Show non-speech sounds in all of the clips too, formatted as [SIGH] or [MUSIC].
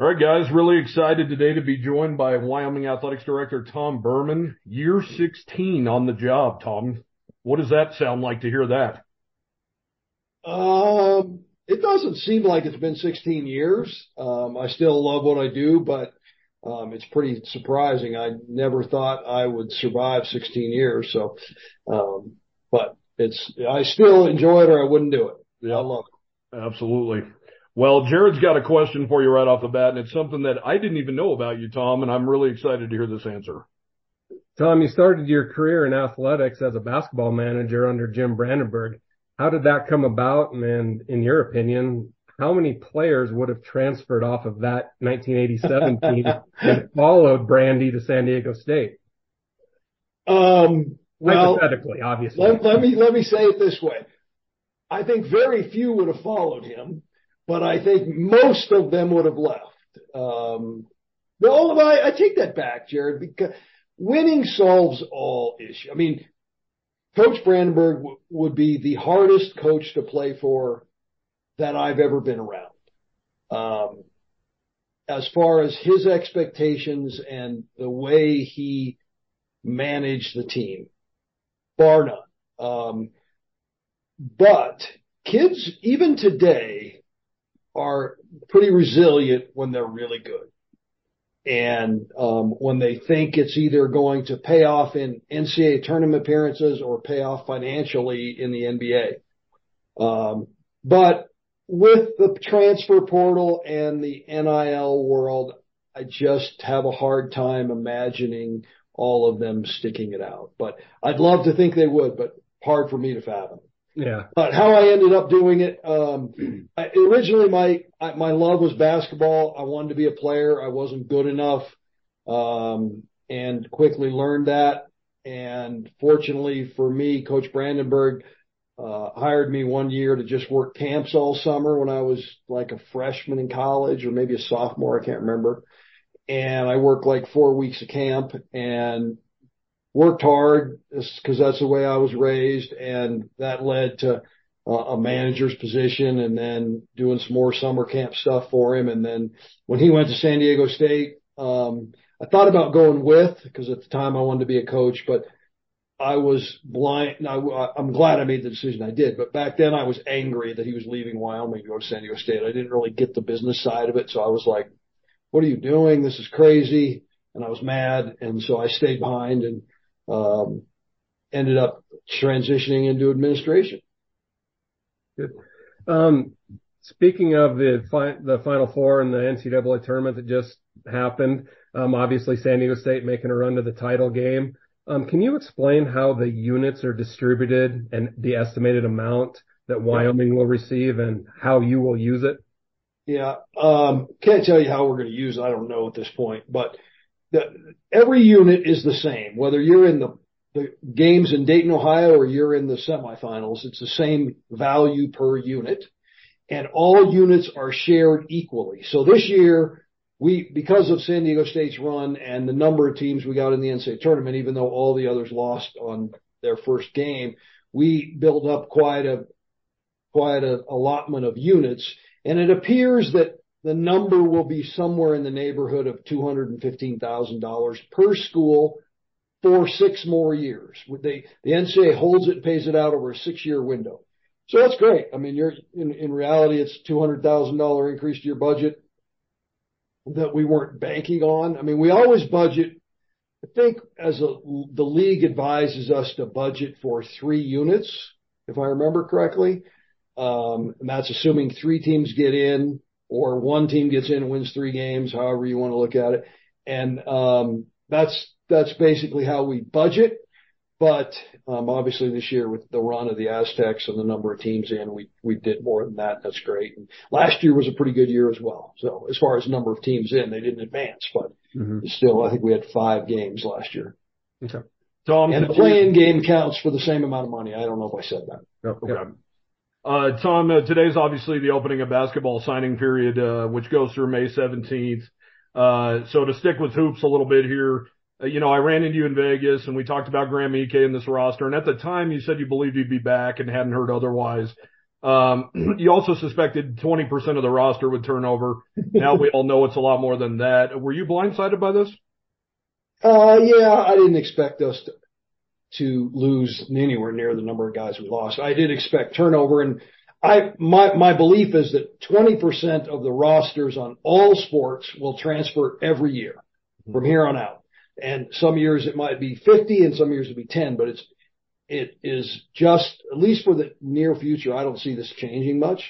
All right, guys, really excited today to be joined by Wyoming Athletics Director Tom Burman, Year 16 on the job, Tom. What does that sound like to hear that? Um, it doesn't seem like it's been 16 years. Um, I still love what I do, but um, it's pretty surprising. I never thought I would survive 16 years. So, um, but it's I still enjoy it, or I wouldn't do it. Yeah, I love it. Absolutely. Well, Jared's got a question for you right off the bat, and it's something that I didn't even know about you, Tom, and I'm really excited to hear this answer. Tom, you started your career in athletics as a basketball manager under Jim Brandenburg. How did that come about? And in your opinion, how many players would have transferred off of that 1987 [LAUGHS] team and followed Brandy to San Diego State? Um, well, hypothetically, obviously. Let, let me let me say it this way: I think very few would have followed him but I think most of them would have left. Um, no, I, I take that back, Jared, because winning solves all issues. I mean, Coach Brandenburg w- would be the hardest coach to play for that I've ever been around. Um, as far as his expectations and the way he managed the team, bar none. Um, but kids, even today, are pretty resilient when they're really good. And um, when they think it's either going to pay off in NCAA tournament appearances or pay off financially in the NBA. Um, but with the transfer portal and the NIL world, I just have a hard time imagining all of them sticking it out. But I'd love to think they would, but hard for me to fathom. Yeah. But how I ended up doing it, um, I, originally my, my love was basketball. I wanted to be a player. I wasn't good enough. Um, and quickly learned that. And fortunately for me, Coach Brandenburg, uh, hired me one year to just work camps all summer when I was like a freshman in college or maybe a sophomore. I can't remember. And I worked like four weeks of camp and worked hard because that's the way I was raised, and that led to uh, a manager's position, and then doing some more summer camp stuff for him. And then when he went to San Diego State, um, I thought about going with because at the time I wanted to be a coach, but I was blind. I, I'm glad I made the decision I did, but back then I was angry that he was leaving Wyoming to go to San Diego State. I didn't really get the business side of it, so I was like, "What are you doing? This is crazy." And I was mad, and so I stayed behind and um, ended up transitioning into administration. Good. Um, speaking of the fi- the Final Four and the NCAA tournament that just happened, um, obviously San Diego State making a run to the title game. Um, can you explain how the units are distributed and the estimated amount that Wyoming will receive and how you will use it? Yeah. Um, can't tell you how we're going to use it. I don't know at this point, but the, every unit is the same, whether you're in the, the games in Dayton, Ohio, or you're in the semifinals. It's the same value per unit, and all units are shared equally. So this year, we because of San Diego State's run and the number of teams we got in the NCAA tournament, even though all the others lost on their first game, we built up quite a quite a allotment of units, and it appears that the number will be somewhere in the neighborhood of $215,000 per school for six more years. They, the NCAA holds it and pays it out over a six-year window. So that's great. I mean, you're in, in reality, it's $200,000 increase to your budget that we weren't banking on. I mean, we always budget. I think as a, the league advises us to budget for three units, if I remember correctly. Um, and that's assuming three teams get in or one team gets in and wins three games, however you want to look at it. And um, that's that's basically how we budget. But um, obviously this year with the run of the Aztecs and the number of teams in, we we did more than that. That's great. And last year was a pretty good year as well. So as far as number of teams in, they didn't advance, but mm-hmm. still, I think we had five games last year. Okay. Tom, and the playing game counts for the same amount of money. I don't know if I said that. okay. Uh, Tom, uh, today's obviously the opening of basketball signing period, uh, which goes through May 17th. Uh, so to stick with hoops a little bit here, uh, you know, I ran into you in Vegas and we talked about Graham Ike in this roster. And at the time you said you believed he'd be back and hadn't heard otherwise. Um, [CLEARS THROAT] you also suspected 20% of the roster would turn over. Now we all know it's a lot more than that. Were you blindsided by this? Uh, yeah, I didn't expect us to, to lose anywhere near the number of guys we lost. I did expect turnover and I, my, my belief is that 20% of the rosters on all sports will transfer every year from here on out. And some years it might be 50 and some years it'll be 10, but it's, it is just, at least for the near future, I don't see this changing much.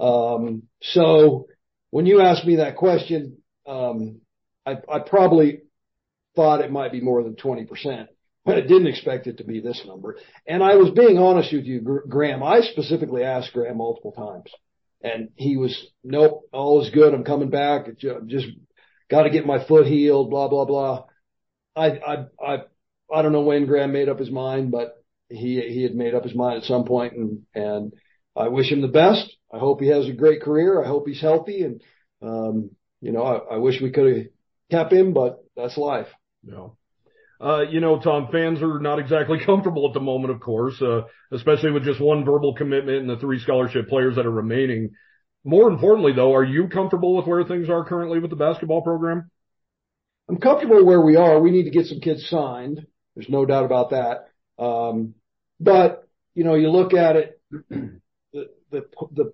Um, so when you ask me that question, um, I, I probably thought it might be more than 20%, but I didn't expect it to be this number. And I was being honest with you, Graham. I specifically asked Graham multiple times and he was, nope, all is good. I'm coming back. Just got to get my foot healed, blah, blah, blah. I, I, I, I don't know when Graham made up his mind, but he, he had made up his mind at some point and, and I wish him the best. I hope he has a great career. I hope he's healthy and, um, you know, I, I wish we could have kept him, but that's life. Yeah. Uh, you know, Tom, fans are not exactly [LAUGHS] comfortable at the moment, of course, uh, especially with just one verbal commitment and the three scholarship players that are remaining. More importantly, though, are you comfortable with where things are currently with the basketball program? I'm comfortable where we are. We need to get some kids signed. There's no doubt about that. Um, but you know, you look at it, [CLEARS THROAT] the, the, the,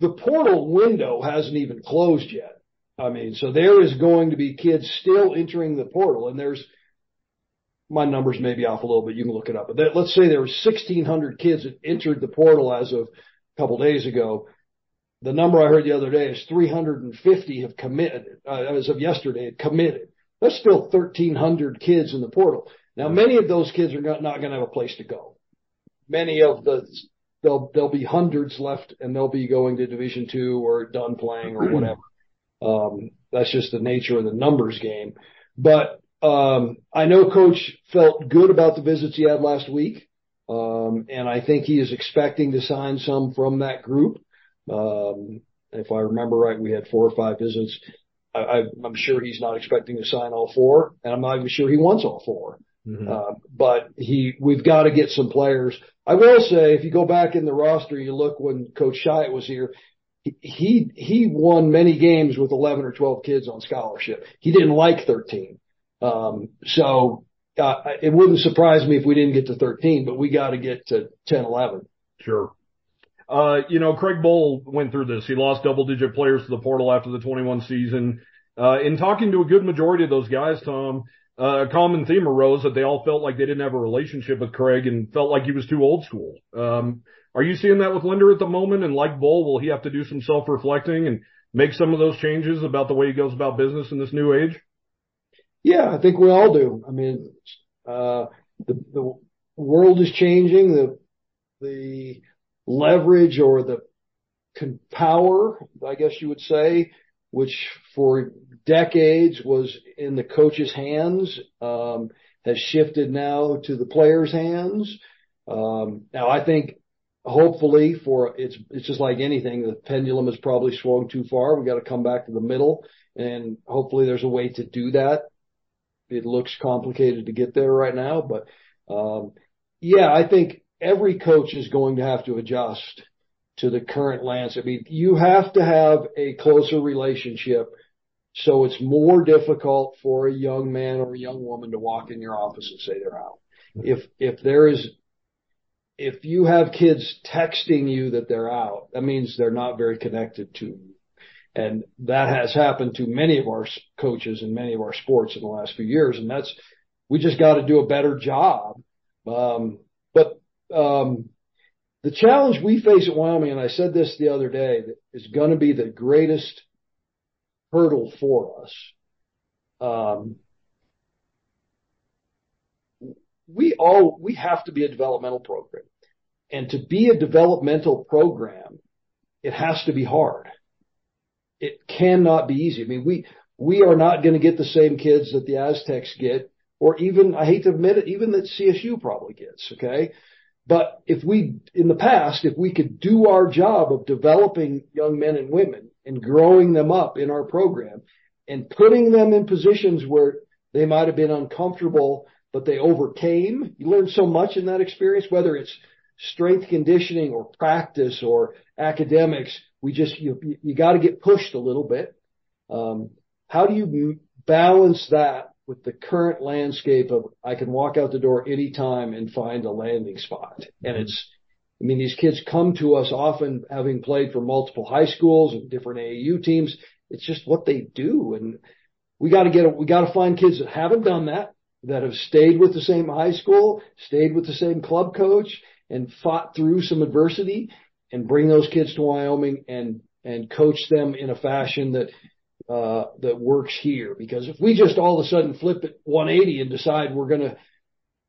the portal window hasn't even closed yet. I mean, so there is going to be kids still entering the portal and there's, my numbers may be off a little bit. You can look it up, but that, let's say there were 1600 kids that entered the portal as of a couple days ago. The number I heard the other day is 350 have committed, uh, as of yesterday, had committed. That's still 1,300 kids in the portal. Now, many of those kids are not, not going to have a place to go. Many of the there'll there'll be hundreds left, and they'll be going to Division two or done playing or whatever. Um, that's just the nature of the numbers game. But um, I know Coach felt good about the visits he had last week, um, and I think he is expecting to sign some from that group. Um, if I remember right, we had four or five visits. I, I'm sure he's not expecting to sign all four, and I'm not even sure he wants all 4 mm-hmm. uh, but he, we've got to get some players. I will say, if you go back in the roster, you look when Coach Shyatt was here, he he won many games with 11 or 12 kids on scholarship. He didn't like 13. Um, so uh, it wouldn't surprise me if we didn't get to 13, but we got to get to 10, 11. Sure. Uh, you know, Craig Bohl went through this. He lost double digit players to the portal after the 21 season. Uh, in talking to a good majority of those guys, Tom, a common theme arose that they all felt like they didn't have a relationship with Craig and felt like he was too old school. Um, are you seeing that with Linder at the moment? And like Bohl, will he have to do some self-reflecting and make some of those changes about the way he goes about business in this new age? Yeah, I think we all do. I mean, uh, the, the world is changing. The, the leverage or the power, I guess you would say, which for decades was in the coach's hands, um, has shifted now to the players' hands. Um, now I think hopefully for it's it's just like anything the pendulum has probably swung too far we got to come back to the middle and hopefully there's a way to do that it looks complicated to get there right now but um yeah i think every coach is going to have to adjust to the current landscape i mean you have to have a closer relationship so it's more difficult for a young man or a young woman to walk in your office and say they're out if if there is if you have kids texting you that they're out, that means they're not very connected to you. And that has happened to many of our coaches in many of our sports in the last few years. And that's, we just got to do a better job. Um, but, um, the challenge we face at Wyoming, and I said this the other day, is going to be the greatest hurdle for us. Um, we all, we have to be a developmental program. And to be a developmental program, it has to be hard. It cannot be easy. I mean, we, we are not going to get the same kids that the Aztecs get, or even, I hate to admit it, even that CSU probably gets, okay? But if we, in the past, if we could do our job of developing young men and women and growing them up in our program and putting them in positions where they might have been uncomfortable but they overcame. You learn so much in that experience, whether it's strength conditioning or practice or academics, we just, you, you got to get pushed a little bit. Um, how do you balance that with the current landscape of I can walk out the door anytime and find a landing spot? And it's, I mean, these kids come to us often having played for multiple high schools and different AAU teams. It's just what they do. And we got to get, we got to find kids that haven't done that, that have stayed with the same high school, stayed with the same club coach and fought through some adversity and bring those kids to Wyoming and, and coach them in a fashion that, uh, that works here. Because if we just all of a sudden flip it 180 and decide we're to,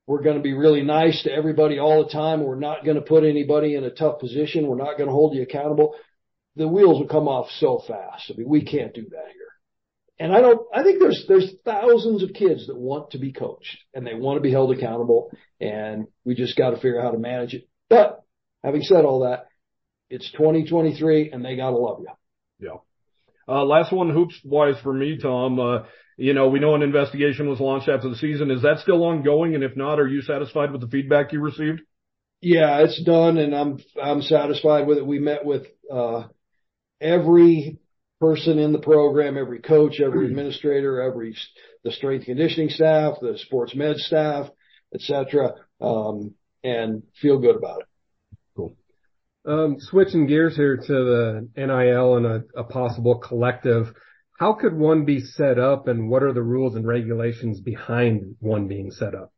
we're to be really nice to everybody all the time. We're not to put anybody in a tough position. We're not to hold you accountable. The wheels will come off so fast. I mean, we can't do that here. And I don't, I think there's, there's thousands of kids that want to be coached and they want to be held accountable and we just got to figure out how to manage it. But having said all that, it's 2023 and they got to love you. Yeah. Uh, last one hoops wise for me, Tom. Uh, you know, we know an investigation was launched after the season. Is that still ongoing? And if not, are you satisfied with the feedback you received? Yeah, it's done and I'm, I'm satisfied with it. We met with, uh, every person in the program, every coach, every administrator, every the strength conditioning staff, the sports med staff, etc., um, and feel good about it. Um, switching gears here to the NIL and a, a possible collective. How could one be set up, and what are the rules and regulations behind one being set up?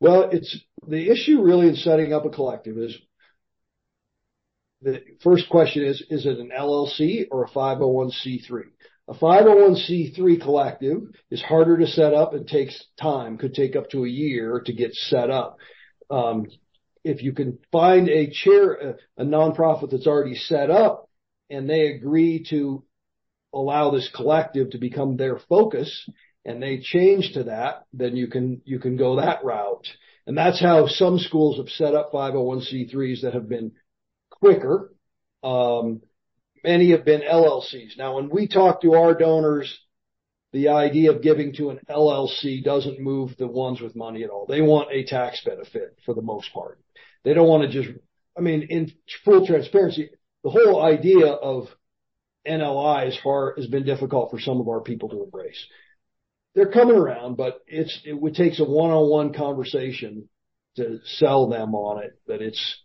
Well, it's the issue really in setting up a collective is the first question is, is it an LLC or a 501c3? A 501c3 collective is harder to set up and takes time, could take up to a year to get set up. If you can find a chair, a, a nonprofit that's already set up and they agree to allow this collective to become their focus and they change to that, then you can, you can go that route. And that's how some schools have set up 501c3s that have been quicker. Um, many have been LLCs. Now, when we talk to our donors, the idea of giving to an LLC doesn't move the ones with money at all. They want a tax benefit for the most part. They don't want to just, I mean, in full transparency, the whole idea of NLI is hard, has been difficult for some of our people to embrace. They're coming around, but it's, it takes a one-on-one conversation to sell them on it that it's,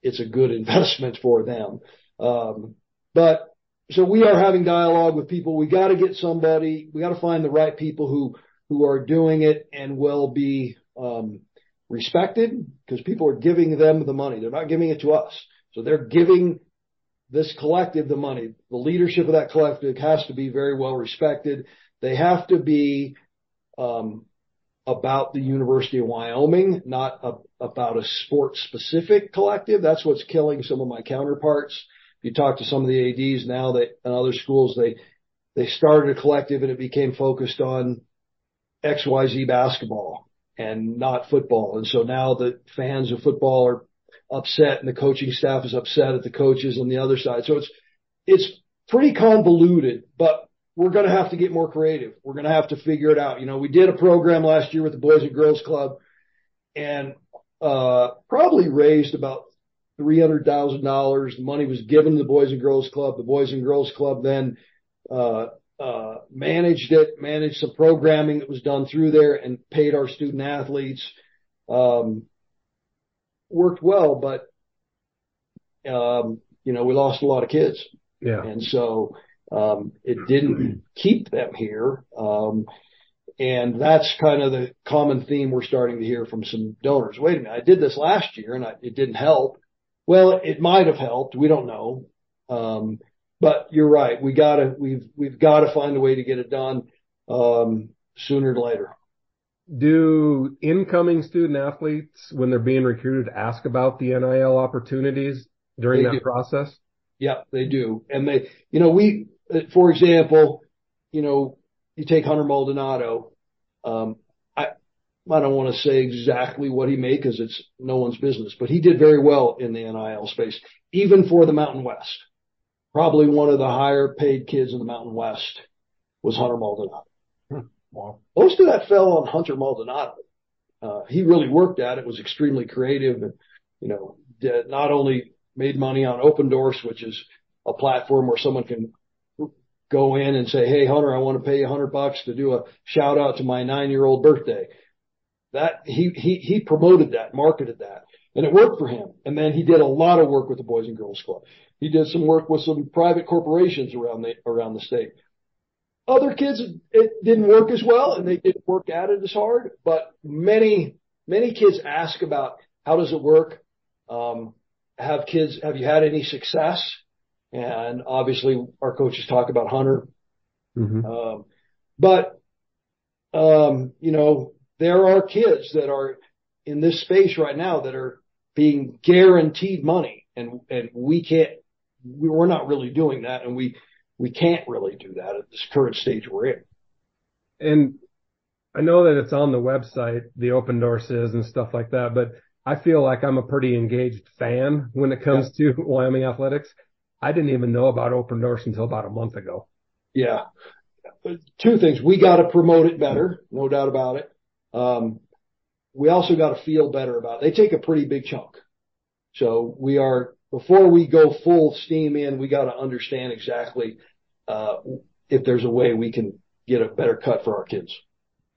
it's a good [LAUGHS] investment for them. Um, but so we are having dialogue with people. We got to get somebody. We got to find the right people who who are doing it and will be um, respected because people are giving them the money. They're not giving it to us. So they're giving this collective the money. The leadership of that collective has to be very well respected. They have to be um, about the University of Wyoming, not a, about a sport specific collective. That's what's killing some of my counterparts. If you talk to some of the ADs now that in other schools, they, they started a collective and it became focused on XYZ basketball and not football. And so now the fans of football are upset and the coaching staff is upset at the coaches on the other side. So it's, it's pretty convoluted, but we're going to have to get more creative. We're going to have to figure it out. You know, we did a program last year with the Boys and Girls Club and, uh, probably raised about $300,000. The money was given to the Boys and Girls Club. The Boys and Girls Club then, uh, uh, managed it, managed some programming that was done through there and paid our student athletes. Um, worked well, but, um, you know, we lost a lot of kids. Yeah. And so, um, it didn't keep them here. Um, and that's kind of the common theme we're starting to hear from some donors. Wait a minute, I did this last year and I, it didn't help. Well, it might have helped. We don't know. But you're right. We gotta, we've, we've gotta find a way to get it done, um, sooner than later. Do incoming student athletes, when they're being recruited, ask about the NIL opportunities during They that do. process? Yeah, they do. And they, you know, we, for example, you know, you take Hunter Maldonado. Um, I, I don't want to say exactly what he made because it's no one's business, but he did very well in the NIL space, even for the Mountain West. Probably one of the higher paid kids in the Mountain West was Hunter Maldonado. Wow. Most of that fell on Hunter Maldonado. Uh, he really worked at it, was extremely creative and, you know, did not only made money on Opendorse, which is a platform where someone can go in and say, Hey, Hunter, I want to pay you a hundred bucks to do a shout out to my nine year old birthday. That he, he, he promoted that, marketed that and it worked for him. And then he did a lot of work with the Boys and Girls Club. He did some work with some private corporations around the, around the state. Other kids, it didn't work as well and they didn't work at it as hard, but many, many kids ask about how does it work? Um, have kids, have you had any success? And obviously our coaches talk about Hunter. Mm-hmm. Um, but, um, you know, there are kids that are in this space right now that are being guaranteed money and, and we can't, we're not really doing that and we, we can't really do that at this current stage we're in. And I know that it's on the website, the Opendorse is and stuff like that, but I feel like I'm a pretty engaged fan when it comes yeah. to [LAUGHS] Wyoming athletics. I didn't even know about Opendorse until about a month ago. Yeah. Two things. We got to promote it better. No doubt about it. Um, we also got to feel better about it. They take a pretty big chunk. So we are, before we go full steam in, we got to understand exactly, uh, if there's a way we can get a better cut for our kids.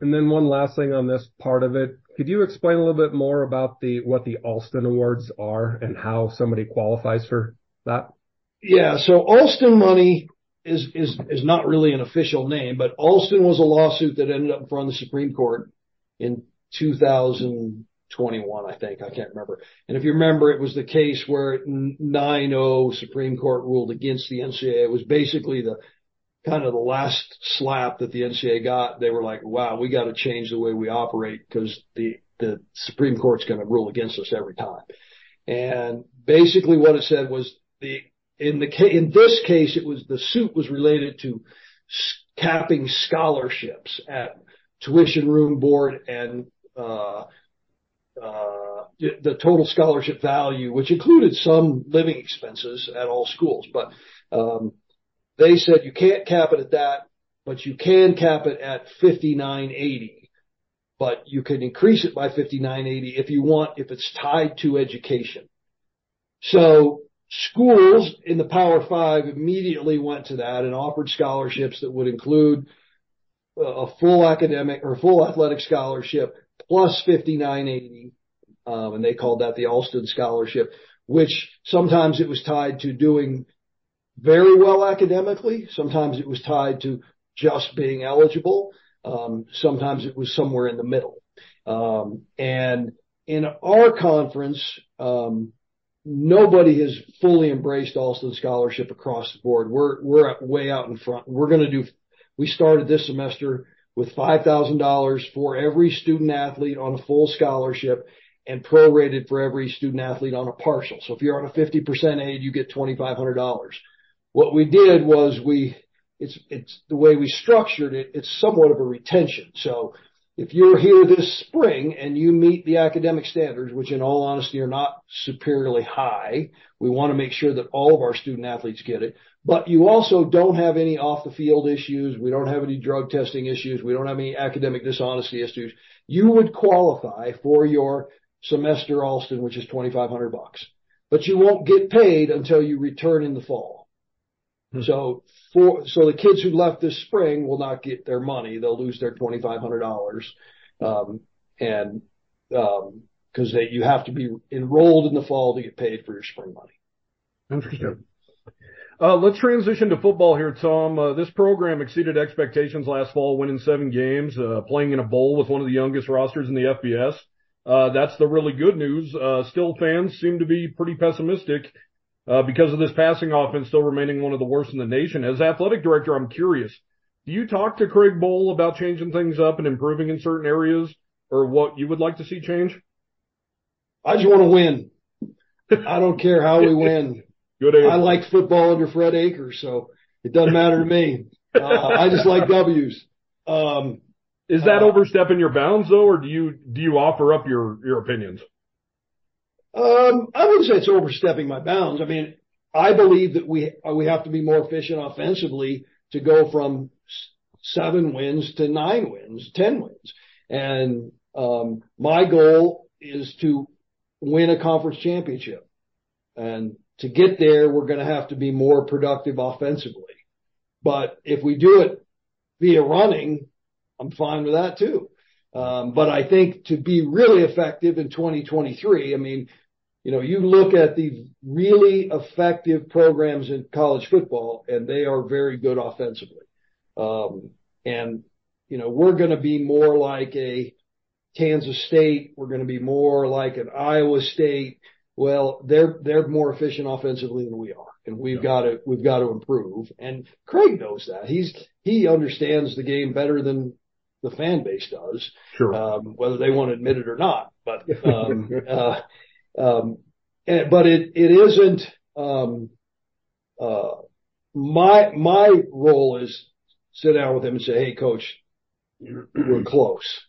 And then one last thing on this part of it. Could you explain a little bit more about the, what the Alston Awards are and how somebody qualifies for that? Yeah. So Alston money is, is, is not really an official name, but Alston was a lawsuit that ended up in front of the Supreme Court in 2021, I think. I can't remember. And if you remember, it was the case where 9-0 Supreme Court ruled against the NCAA. It was basically the kind of the last slap that the NCAA got. They were like, wow, we got to change the way we operate because the, the Supreme Court's going to rule against us every time. And basically what it said was the, in the in this case, it was the suit was related to capping scholarships at tuition room board and the total scholarship value, which included some living expenses at all schools. But um, they said you can't cap it at that, but you can cap it at 5980. But you can increase it by 5980 if you want, if it's tied to education. So schools in the Power Five immediately went to that and offered scholarships that would include a full academic or full athletic scholarship plus 5980. Um, and they called that the Alston scholarship, which sometimes it was tied to doing very well academically. Sometimes it was tied to just being eligible. Um, sometimes it was somewhere in the middle. Um, and in our conference, um, nobody has fully embraced Alston scholarship across the board. We're, we're way out in front. We're going to do, we started this semester with $5,000 for every student athlete on a full scholarship and prorated for every student athlete on a partial. So if you're on a 50% aid, you get $2,500. What we did was we, it's, it's the way we structured it. It's somewhat of a retention. So if you're here this spring and you meet the academic standards, which in all honesty are not superiorly high, we want to make sure that all of our student athletes get it but you also don't have any off the field issues. We don't have any drug testing issues. We don't have any academic dishonesty issues. You would qualify for your semester Alston, which is 2,500 bucks, but you won't get paid until you return in the fall. Hmm. So for, so the kids who left this spring will not get their money. They'll lose their $2,500. Um, and, um, cause they, you have to be enrolled in the fall to get paid for your spring money. Interesting. Uh, let's transition to football here, Tom. Uh, this program exceeded expectations last fall, winning seven games, uh, playing in a bowl with one of the youngest rosters in the FBS. Uh, that's the really good news. Uh, still fans seem to be pretty pessimistic, uh, because of this passing offense still remaining one of the worst in the nation. As athletic director, I'm curious, do you talk to Craig Bohl about changing things up and improving in certain areas or what you would like to see change? I just want to win. I don't care how we win. Good answer. I like football under Fred Akers, so it doesn't matter to me. [LAUGHS] Uh, I just like W's. Um, is that uh, overstepping your bounds though, or do you do you offer up your your opinions? Um, I wouldn't say it's overstepping my bounds. I mean, I believe that we we have to be more efficient offensively to go from seven wins to nine wins, ten wins, and um, my goal is to win a conference championship. And to get there, we're going to have to be more productive offensively. But if we do it via running, I'm fine with that too. Um, but I think to be really effective in 2023, I mean, you know, you look at the really effective programs in college football and they are very good offensively. Um, and, you know, we're going to be more like a Kansas State. We're going to be more like an Iowa State. Well, they're, they're more efficient offensively than we are. And we've yeah. got to, we've got to improve. And Craig knows that. He's, he understands the game better than the fan base does. Sure. Um, whether they want to admit it or not. But, [LAUGHS] um, uh, um, and, but it, it isn't, um, uh, my, my role is sit down with him and say, Hey, coach, we're close.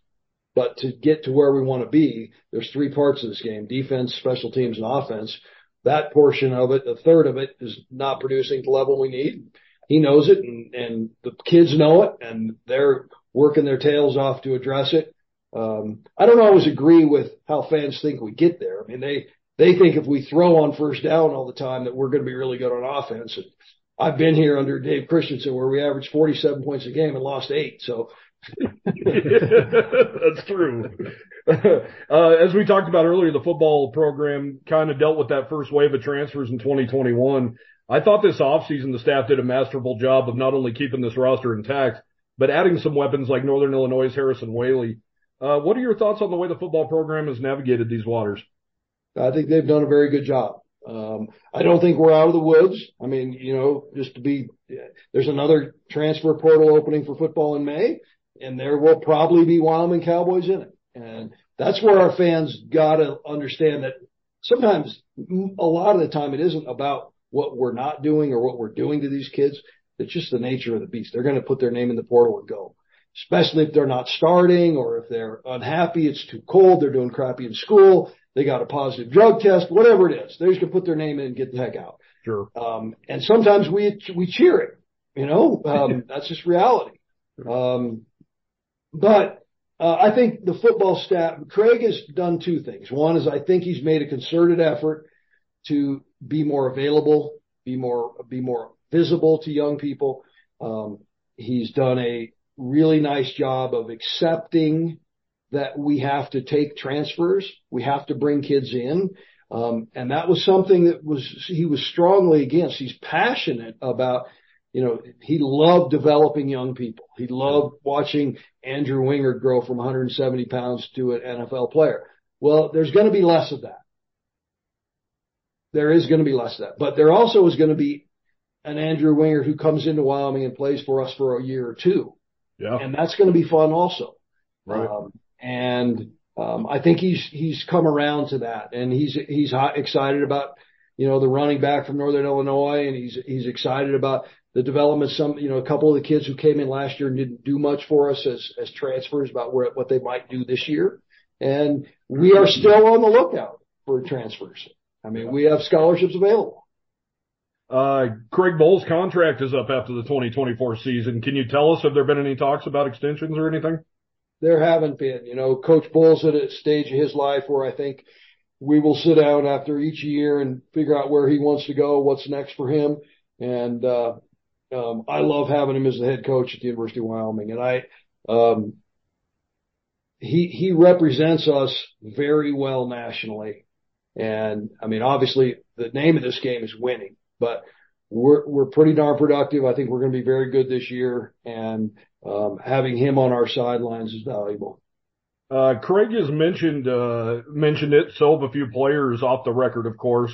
But to get to where we want to be, there's three parts of this game, defense, special teams, and offense. That portion of it, a third of it is not producing the level we need. He knows it and, and the kids know it and they're working their tails off to address it. Um, I don't always agree with how fans think we get there. I mean, they, they think if we throw on first down all the time that we're going to be really good on offense. And I've been here under Dave Christensen where we averaged 47 points a game and lost eight. So [LAUGHS] That's true. Uh, as we talked about earlier, the football program kind of dealt with that first wave of transfers in 2021. I thought this offseason the staff did a masterful job of not only keeping this roster intact, but adding some weapons like Northern Illinois' Harrison Waylee. Uh, what are your thoughts on the way the football program has navigated these waters? I think they've done a very good job. Um, I don't think we're out of the woods. I mean, you know, just to be, there's another transfer portal opening for football in May and there will probably be Wyoming Cowboys in it. And that's where our fans got to understand that sometimes a lot of the time it isn't about what we're not doing or what we're doing to these kids. It's just the nature of the beast. They're going to put their name in the portal and go, especially if they're not starting or if they're unhappy. It's too cold. They're doing crappy in school. They got a positive drug test, whatever it is. They're just going to put their name in and get the heck out. Sure. Um, and sometimes we, we cheer it, you know, [LAUGHS] um, that's just reality. Um, but uh, I think the football staff, Craig has done two things. One is I think he's made a concerted effort to be more available, be more be more visible to young people. Um, he's done a really nice job of accepting that we have to take transfers, we have to bring kids in. Um, and that was something that was he was strongly against. He's passionate about you know, he loved developing young people. He loved watching Andrew Wingard grow from 170 pounds to an NFL player. Well, there's going to be less of that. There is going to be less of that, but there also is going to be an Andrew Wingard who comes into Wyoming and plays for us for a year or two. Yeah. And that's going to be fun also. Right. Um, and, um, I think he's, he's come around to that and he's, he's excited about, you know, the running back from Northern Illinois and he's, he's excited about the development. Some, you know, a couple of the kids who came in last year didn't do much for us as, as transfers about where, what they might do this year. And we are still on the lookout for transfers. I mean, we have scholarships available. Uh, Craig Bohl's contract is up after the 2024 season. Can you tell us have there been any talks about extensions or anything? There haven't been. You know, Coach Bohl's at a stage of his life where I think we will sit down after each year and figure out where he wants to go, what's next for him. And, uh, um, I love having him as the head coach at the University of Wyoming, and I, um, he he represents us very well nationally. And I mean, obviously, the name of this game is winning, but we're we're pretty darn productive. I think we're going to be very good this year, and um, having him on our sidelines is valuable. Uh, Craig has mentioned uh, mentioned it. So a few players off the record, of course.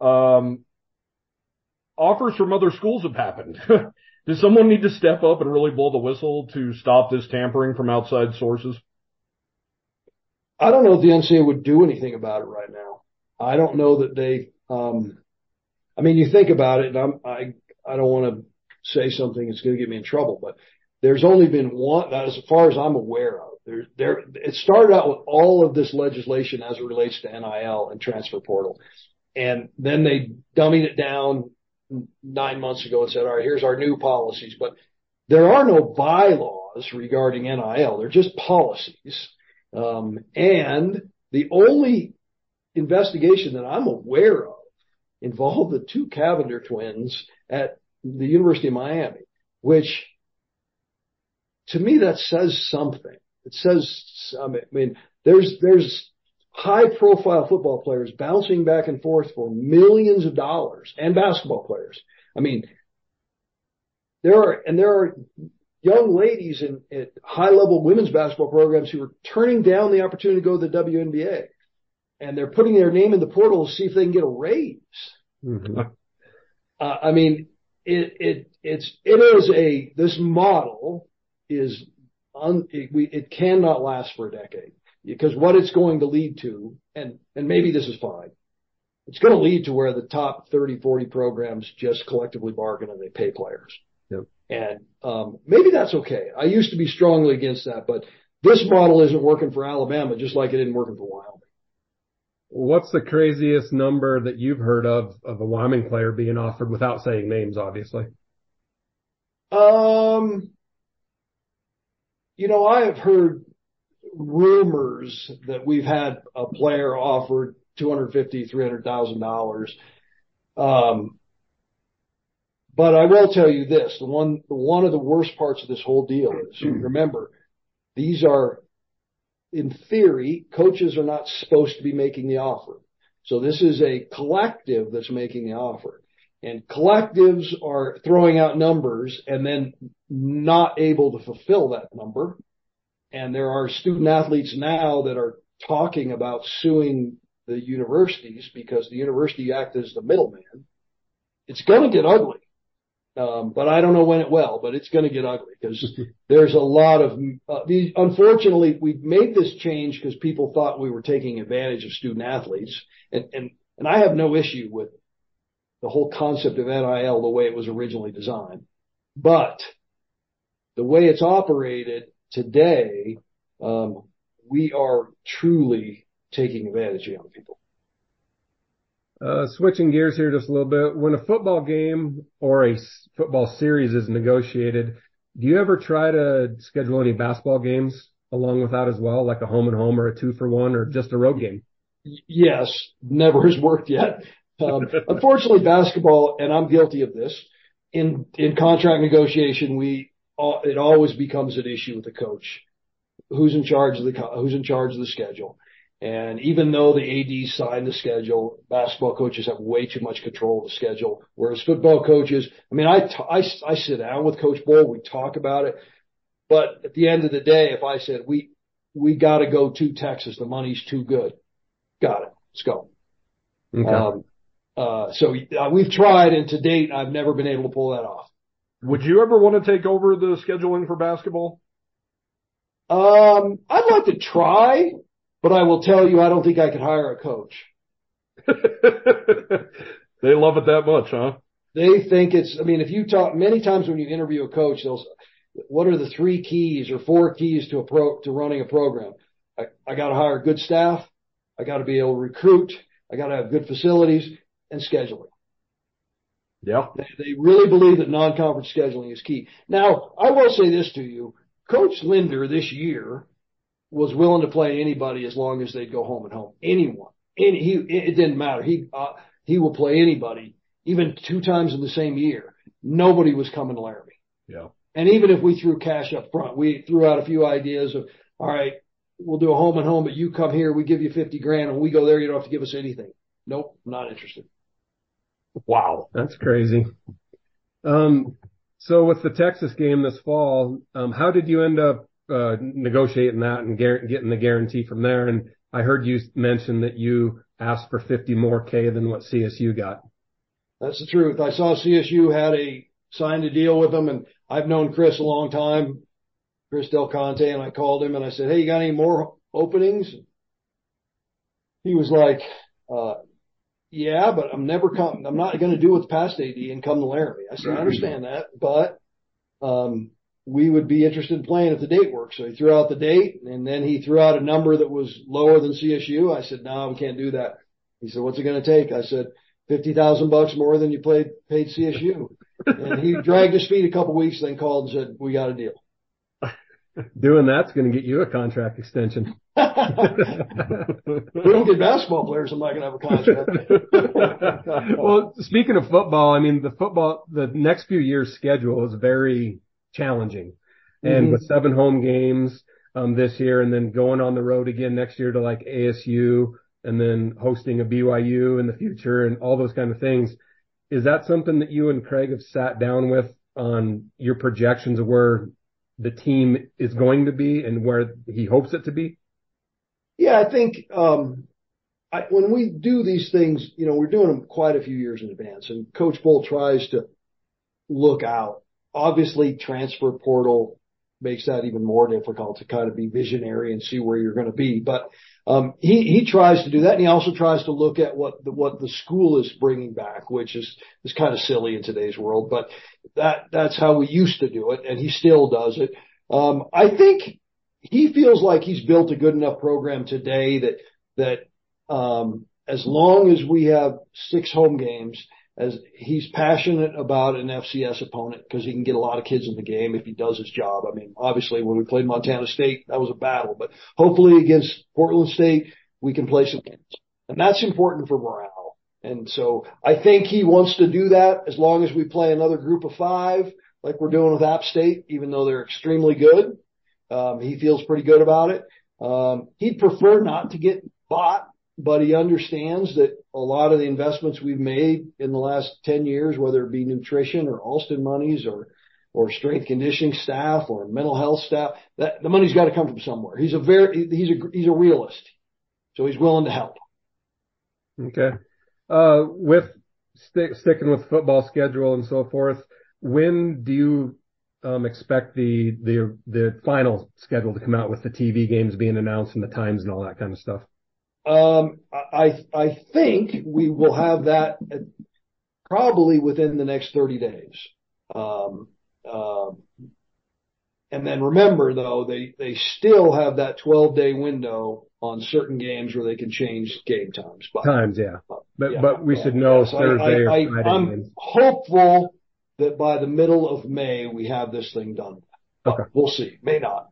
Um, offers from other schools have happened. [LAUGHS] Does someone need to step up and really blow the whistle to stop this tampering from outside sources? I don't know if the NCAA would do anything about it right now. I don't know that they, um, I mean, you think about it and I'm, I, I don't want to say something that's going to get me in trouble, but there's only been one, as far as I'm aware of, there, there, it started out with all of this legislation as it relates to NIL and transfer portal. And then they dummied it down nine months ago and said, all right, here's our new policies. But there are no bylaws regarding NIL. They're just policies. Um, and the only investigation that I'm aware of involved the two Cavinder twins at the University of Miami, which to me that says something. It says, I mean, there's, there's high profile football players bouncing back and forth for millions of dollars and basketball players. I mean, there are, and there are young ladies in at high level women's basketball programs who are turning down the opportunity to go to the WNBA and they're putting their name in the portal to see if they can get a raise. Mm-hmm. Uh, I mean, it, it, it's, it is a, this model is un, it, we, it cannot last for a decade because what it's going to lead to, and, and maybe this is fine, it's going to lead to where the top 30, 40 programs just collectively bargain and they pay players. Yep. And, um, maybe that's okay. I used to be strongly against that, but this model isn't working for Alabama, just like it isn't working for Wyoming. What's the craziest number that you've heard of, of a Wyoming player being offered without saying names, obviously? Um, you know, I have heard rumors that we've had a player offered two hundred fifty, three hundred thousand dollars. Um, but I will tell you this: the one, one of the worst parts of this whole deal is remember these are, in theory, coaches are not supposed to be making the offer. So this is a collective that's making the offer. And collectives are throwing out numbers and then not able to fulfill that number. And there are student athletes now that are talking about suing the universities because the university act as the middleman. It's going to get ugly. Um, but I don't know when it will, but it's going to get ugly because [LAUGHS] there's a lot of, uh, the, unfortunately, we made this change because people thought we were taking advantage of student athletes. And, and, and I have no issue with the whole concept of NIL the way it was originally designed. But the way it's operated today, um, we are truly taking advantage of young people. Uh, switching gears here just a little bit. When a football game or a football series is negotiated, do you ever try to schedule any basketball games along with that as well, like a home and home or a two for one or just a road game? Yes, never has worked yet. Um, [LAUGHS] unfortunately, basketball, and I'm guilty of this, in in contract negotiation, we it always becomes an issue with the coach. Who's in charge of the who's in charge of the schedule? And even though the AD signed the schedule, basketball coaches have way too much control of the schedule. Whereas football coaches, I mean, I, I, I sit down with Coach Bohl, we talk about it. But at the end of the day, if I said we, we got to go to Texas, the money's too good. Got it. Let's go. Okay. Um, uh, so uh, we've tried and to date, I've never been able to pull that off. Would you ever want to take over the scheduling for basketball? Um, I'd like to try. But I will tell you, I don't think I could hire a coach. [LAUGHS] they love it that much, huh? They think it's, I mean, if you talk many times when you interview a coach, they'll, what are the three keys or four keys to a pro, to running a program? I, I got to hire good staff. I got to be able to recruit. I got to have good facilities and scheduling. Yeah. They, they really believe that non-conference scheduling is key. Now, I will say this to you. Coach Linder this year was willing to play anybody as long as they'd go home and home. Anyone. Any, he, it didn't matter. He, uh, he will play anybody, even two times in the same year. Nobody was coming to Laramie. Yeah. And even if we threw cash up front, we threw out a few ideas of, all right, we'll do a home and home, but you come here, we give you 50 grand and we go there, you don't have to give us anything. Nope, not interested. Wow. That's crazy. Um, so with the Texas game this fall, um, how did you end up uh, negotiating that and getting the guarantee from there. And I heard you mention that you asked for 50 more K than what CSU got. That's the truth. I saw CSU had a signed a deal with them and I've known Chris a long time, Chris Del Conte, and I called him and I said, Hey, you got any more openings? He was like, uh, yeah, but I'm never come, I'm not going to do what's past AD and come to Laramie. I said, I understand that, but, um, we would be interested in playing if the date works. So he threw out the date and then he threw out a number that was lower than CSU. I said, no, we can't do that. He said, what's it going to take? I said, 50,000 bucks more than you played, paid CSU. and he dragged his feet a couple weeks, then called and said, we got a deal. Doing that's going to get you a contract extension. [LAUGHS] we don't get basketball players. I'm not going to have a contract. [LAUGHS] well, speaking of football, I mean, the football, the next few years schedule is very challenging. And mm-hmm. with seven home games, um, this year and then going on the road again next year to like ASU and then hosting a BYU in the future and all those kind of things. Is that something that you and Craig have sat down with on your projections of where the team is going to be and where he hopes it to be? Yeah, I think um, when we do these things, you know, we're doing them quite a few years in advance, and Coach Bohl tries to look out. Obviously, transfer portal makes that even more difficult to kind of be visionary and see where you're going to be. But um, he he tries to do that, and he also tries to look at what the, what the school is bringing back, which is is kind of silly in today's world. But that that's how we used to do it, and he still does it. Um, I think he feels like he's built a good enough program today that that um, as long as we have six home games as he's passionate about an FCS opponent because he can get a lot of kids in the game if he does his job. I mean, obviously when we played Montana State, that was a battle, but hopefully against Portland State, we can play some games. And that's important for morale. And so I think he wants to do that as long as we play another group of five, like we're doing with App State, even though they're extremely good. Um, he feels pretty good about it. Um, he'd prefer not to get bought but he understands that a lot of the investments we've made in the last 10 years, whether it be nutrition or Alston monies or, or strength conditioning staff or mental health staff, that the money's got to come from somewhere. He's a very, he's a, he's a realist. So he's willing to help. Okay. Uh, with stick, sticking with football schedule and so forth, when do you um, expect the, the, the final schedule to come out with the TV games being announced and the times and all that kind of stuff? Um, I I think we will have that probably within the next 30 days. Um, um, and then remember, though, they they still have that 12-day window on certain games where they can change game times. Times, yeah. But we should know Thursday or Friday. I'm hopeful that by the middle of May, we have this thing done. Okay. We'll see. May not.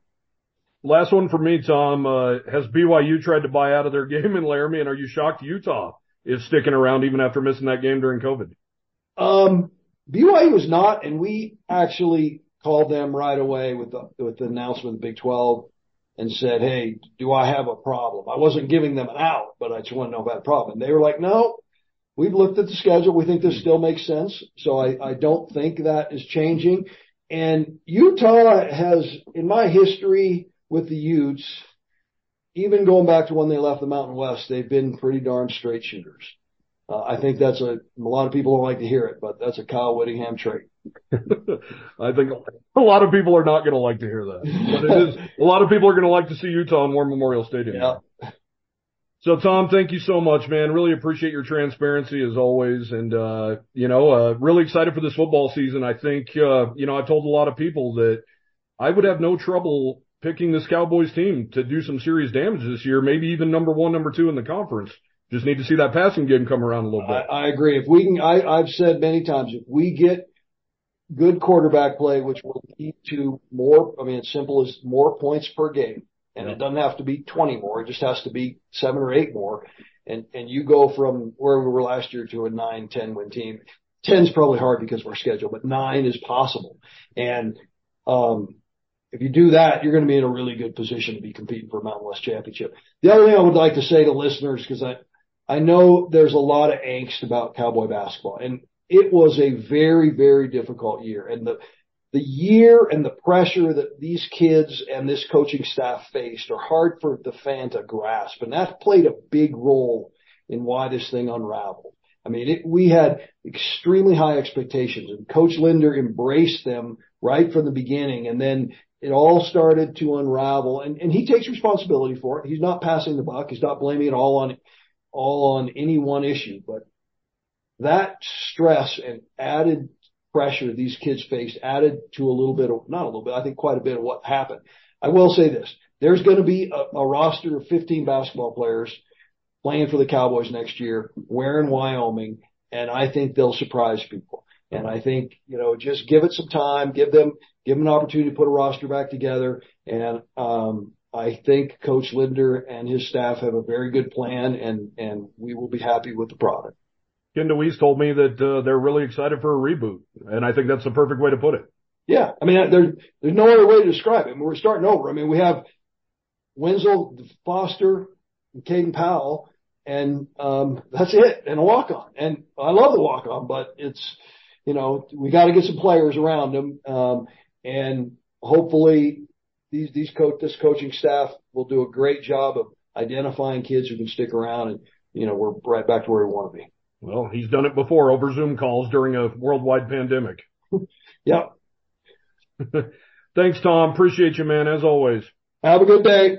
Last one for me, Tom. Uh, has BYU tried to buy out of their [LAUGHS] game in Laramie, and are you shocked Utah is sticking around even after missing that game during COVID? Um, BYU was not, and we actually called them right away with the with the announcement of the Big 12 and said, "Hey, do I have a problem?" I wasn't giving them an out, but I just want to know if I had a problem. And they were like, "No, we've looked at the schedule. We think this still makes sense." So I, I don't think that is changing. And Utah has, in my history, with the Utes, even going back to when they left the Mountain West, they've been pretty darn straight shooters. Uh, I think that's a, a lot of people don't like to hear it, but that's a Kyle Whittingham trait. [LAUGHS] I think a lot of people are not going to like to hear that, but it is, a lot of people are going to like to see Utah in War Memorial Stadium. Yeah. So Tom, thank you so much, man. Really appreciate your transparency as always. And, uh, you know, uh, really excited for this football season. I think, uh, you know, I've told a lot of people that I would have no trouble picking this Cowboys team to do some serious damage this year, maybe even number one, number two in the conference. Just need to see that passing game come around a little bit. I, I agree. If we can, I, I've said many times, if we get good quarterback play, which will lead to more, I mean, it's simple as more points per game. And it doesn't have to be 20 more. It just has to be seven or eight more. And, and you go from where we were last year to a nine, 10 win team. 10 is probably hard because of our schedule, but nine is possible. And, um, if you do that, you're going to be in a really good position to be competing for a Mountain West championship. The other thing I would like to say to listeners, because I, I know there's a lot of angst about Cowboy basketball and it was a very, very difficult year and the, the year and the pressure that these kids and this coaching staff faced are hard for the fan to grasp. And that played a big role in why this thing unraveled. I mean, it, we had extremely high expectations and coach Linder embraced them right from the beginning. And then it all started to unravel and, and he takes responsibility for it. He's not passing the buck. He's not blaming it all on, all on any one issue, but that stress and added pressure these kids faced added to a little bit of, not a little bit, I think quite a bit of what happened. I will say this. There's going to be a, a roster of 15 basketball players playing for the Cowboys next year, wearing Wyoming, and I think they'll surprise people. And I think, you know, just give it some time, give them, give them an opportunity to put a roster back together. And, um, I think Coach Linder and his staff have a very good plan and, and we will be happy with the product. Ken DeWeese told me that, uh, they're really excited for a reboot. And I think that's the perfect way to put it. Yeah. I mean, there's, there's no other way to describe it. I mean, we're starting over. I mean, we have Wenzel, Foster, and Caden Powell, and, um, that's it and a walk on. And I love the walk on, but it's, you know, we got to get some players around them. Um, and hopefully these, these coach, this coaching staff will do a great job of identifying kids who can stick around and, you know, we're right back to where we want to be. Well, he's done it before over Zoom calls during a worldwide pandemic. [LAUGHS] yep. [LAUGHS] Thanks, Tom. Appreciate you, man, as always. Have a good day.